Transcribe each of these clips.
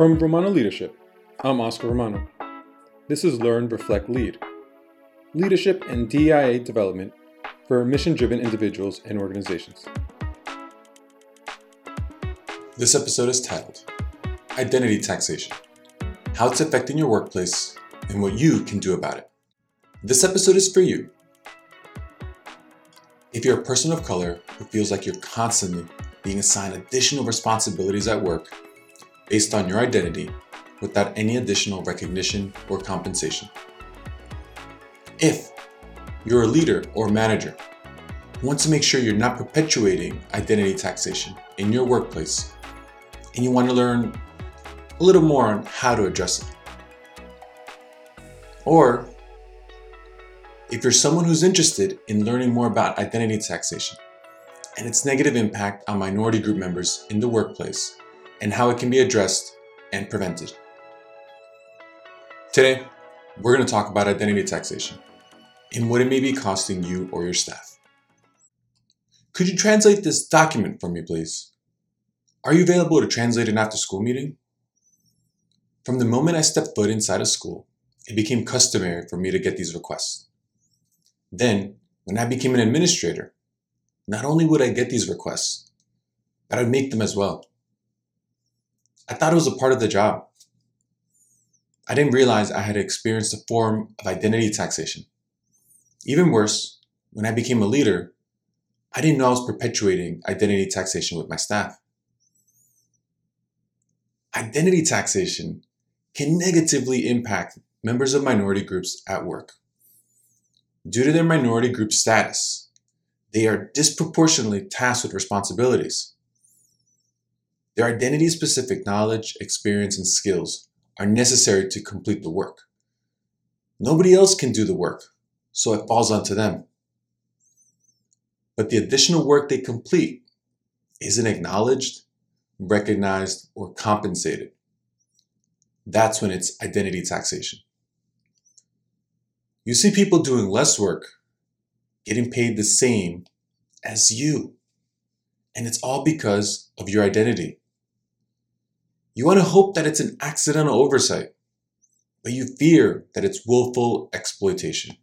From Romano Leadership, I'm Oscar Romano. This is Learn, Reflect, Lead Leadership and DIA development for mission driven individuals and organizations. This episode is titled Identity Taxation How It's Affecting Your Workplace and What You Can Do About It. This episode is for you. If you're a person of color who feels like you're constantly being assigned additional responsibilities at work based on your identity without any additional recognition or compensation. If you're a leader or manager who wants to make sure you're not perpetuating identity taxation in your workplace and you want to learn a little more on how to address it. Or if you're someone who's interested in learning more about identity taxation and its negative impact on minority group members in the workplace and how it can be addressed and prevented. Today, we're going to talk about identity taxation and what it may be costing you or your staff. Could you translate this document for me, please? Are you available to translate an after school meeting? From the moment I stepped foot inside a school, it became customary for me to get these requests. Then, when I became an administrator, not only would I get these requests, but I'd make them as well. I thought it was a part of the job. I didn't realize I had experienced a form of identity taxation. Even worse, when I became a leader, I didn't know I was perpetuating identity taxation with my staff. Identity taxation can negatively impact members of minority groups at work. Due to their minority group status, they are disproportionately tasked with responsibilities. Their identity specific knowledge, experience, and skills are necessary to complete the work. Nobody else can do the work, so it falls onto them. But the additional work they complete isn't acknowledged, recognized, or compensated. That's when it's identity taxation. You see people doing less work, getting paid the same as you. And it's all because of your identity. You want to hope that it's an accidental oversight, but you fear that it's willful exploitation.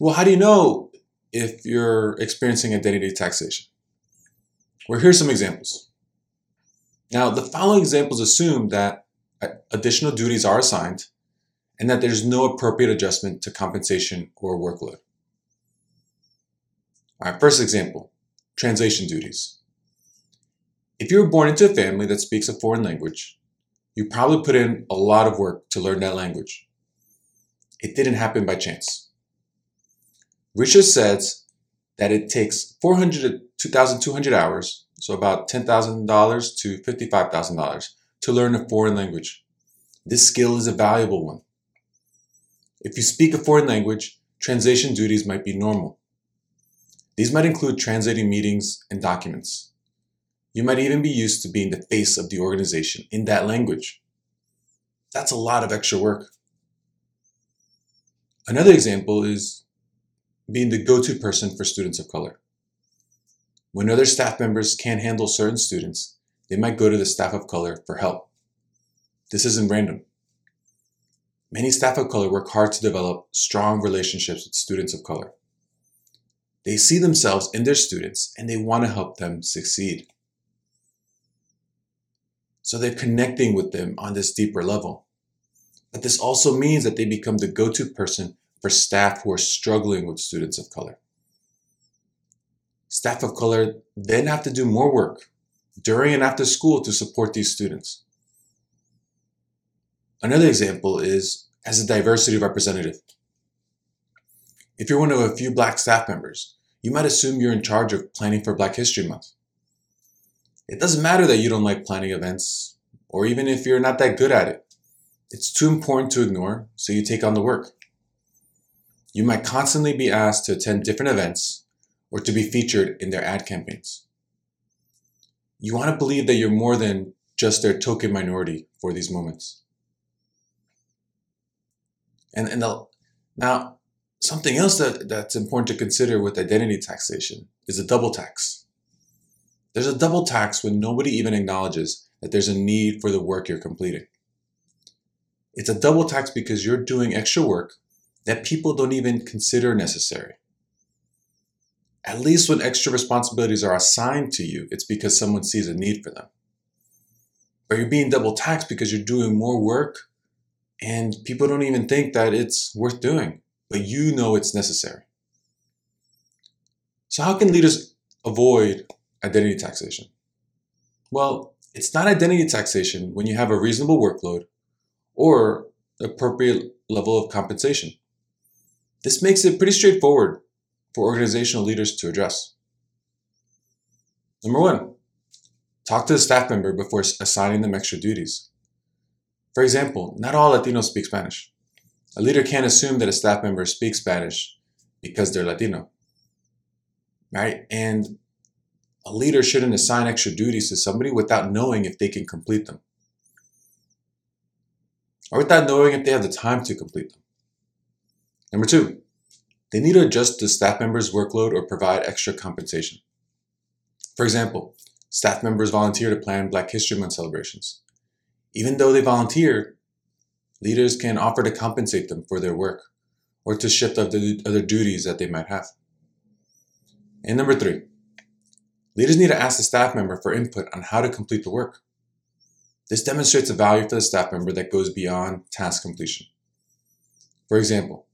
Well, how do you know if you're experiencing identity taxation? Well, here's some examples. Now, the following examples assume that additional duties are assigned and that there's no appropriate adjustment to compensation or workload. All right, first example translation duties. If you were born into a family that speaks a foreign language, you probably put in a lot of work to learn that language. It didn't happen by chance. Richard says that it takes 400 to 2,200 hours, so about $10,000 to $55,000, to learn a foreign language. This skill is a valuable one. If you speak a foreign language, translation duties might be normal. These might include translating meetings and documents. You might even be used to being the face of the organization in that language. That's a lot of extra work. Another example is being the go to person for students of color. When other staff members can't handle certain students, they might go to the staff of color for help. This isn't random. Many staff of color work hard to develop strong relationships with students of color. They see themselves in their students and they want to help them succeed. So they're connecting with them on this deeper level. But this also means that they become the go to person for staff who are struggling with students of color. Staff of color then have to do more work during and after school to support these students. Another example is as a diversity representative. If you're one of a few black staff members, you might assume you're in charge of planning for Black History Month. It doesn't matter that you don't like planning events, or even if you're not that good at it. It's too important to ignore, so you take on the work. You might constantly be asked to attend different events or to be featured in their ad campaigns. You want to believe that you're more than just their token minority for these moments. And, and now, something else that, that's important to consider with identity taxation is a double tax. There's a double tax when nobody even acknowledges that there's a need for the work you're completing. It's a double tax because you're doing extra work that people don't even consider necessary. At least when extra responsibilities are assigned to you, it's because someone sees a need for them. But you're being double taxed because you're doing more work and people don't even think that it's worth doing, but you know it's necessary. So, how can leaders avoid identity taxation? Well, it's not identity taxation when you have a reasonable workload or appropriate level of compensation. This makes it pretty straightforward for organizational leaders to address. Number one, talk to the staff member before assigning them extra duties. For example, not all Latinos speak Spanish. A leader can't assume that a staff member speaks Spanish because they're Latino. Right? And a leader shouldn't assign extra duties to somebody without knowing if they can complete them. Or without knowing if they have the time to complete them. Number two, they need to adjust the staff member's workload or provide extra compensation. For example, staff members volunteer to plan Black History Month celebrations. Even though they volunteer, leaders can offer to compensate them for their work or to shift other, duties that they might have. And number three, leaders need to ask the staff member for input on how to complete the work. This demonstrates a value for the staff member that goes beyond task completion. For example,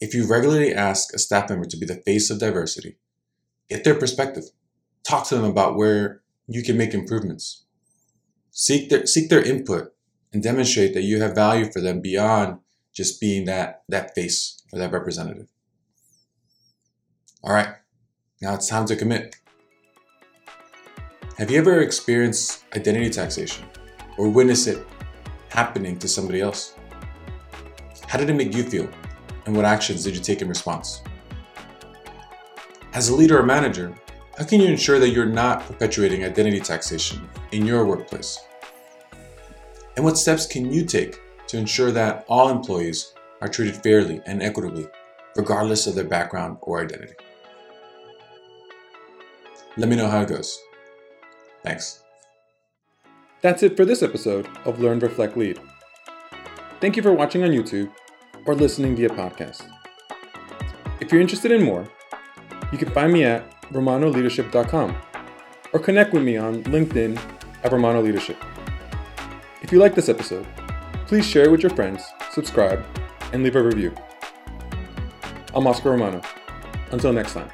if you regularly ask a staff member to be the face of diversity, get their perspective. Talk to them about where you can make improvements. Seek their, seek their input and demonstrate that you have value for them beyond just being that, that face or that representative. All right, now it's time to commit. Have you ever experienced identity taxation or witnessed it happening to somebody else? How did it make you feel? and what actions did you take in response? As a leader or manager, how can you ensure that you're not perpetuating identity taxation in your workplace? And what steps can you take to ensure that all employees are treated fairly and equitably, regardless of their background or identity? Let me know how it goes. Thanks. That's it for this episode of Learn, Reflect, Lead. Thank you for watching on YouTube or listening via podcast. If you're interested in more, you can find me at romanoleadership.com or connect with me on LinkedIn at Romano Leadership. If you like this episode, please share it with your friends, subscribe, and leave a review. I'm Oscar Romano. Until next time.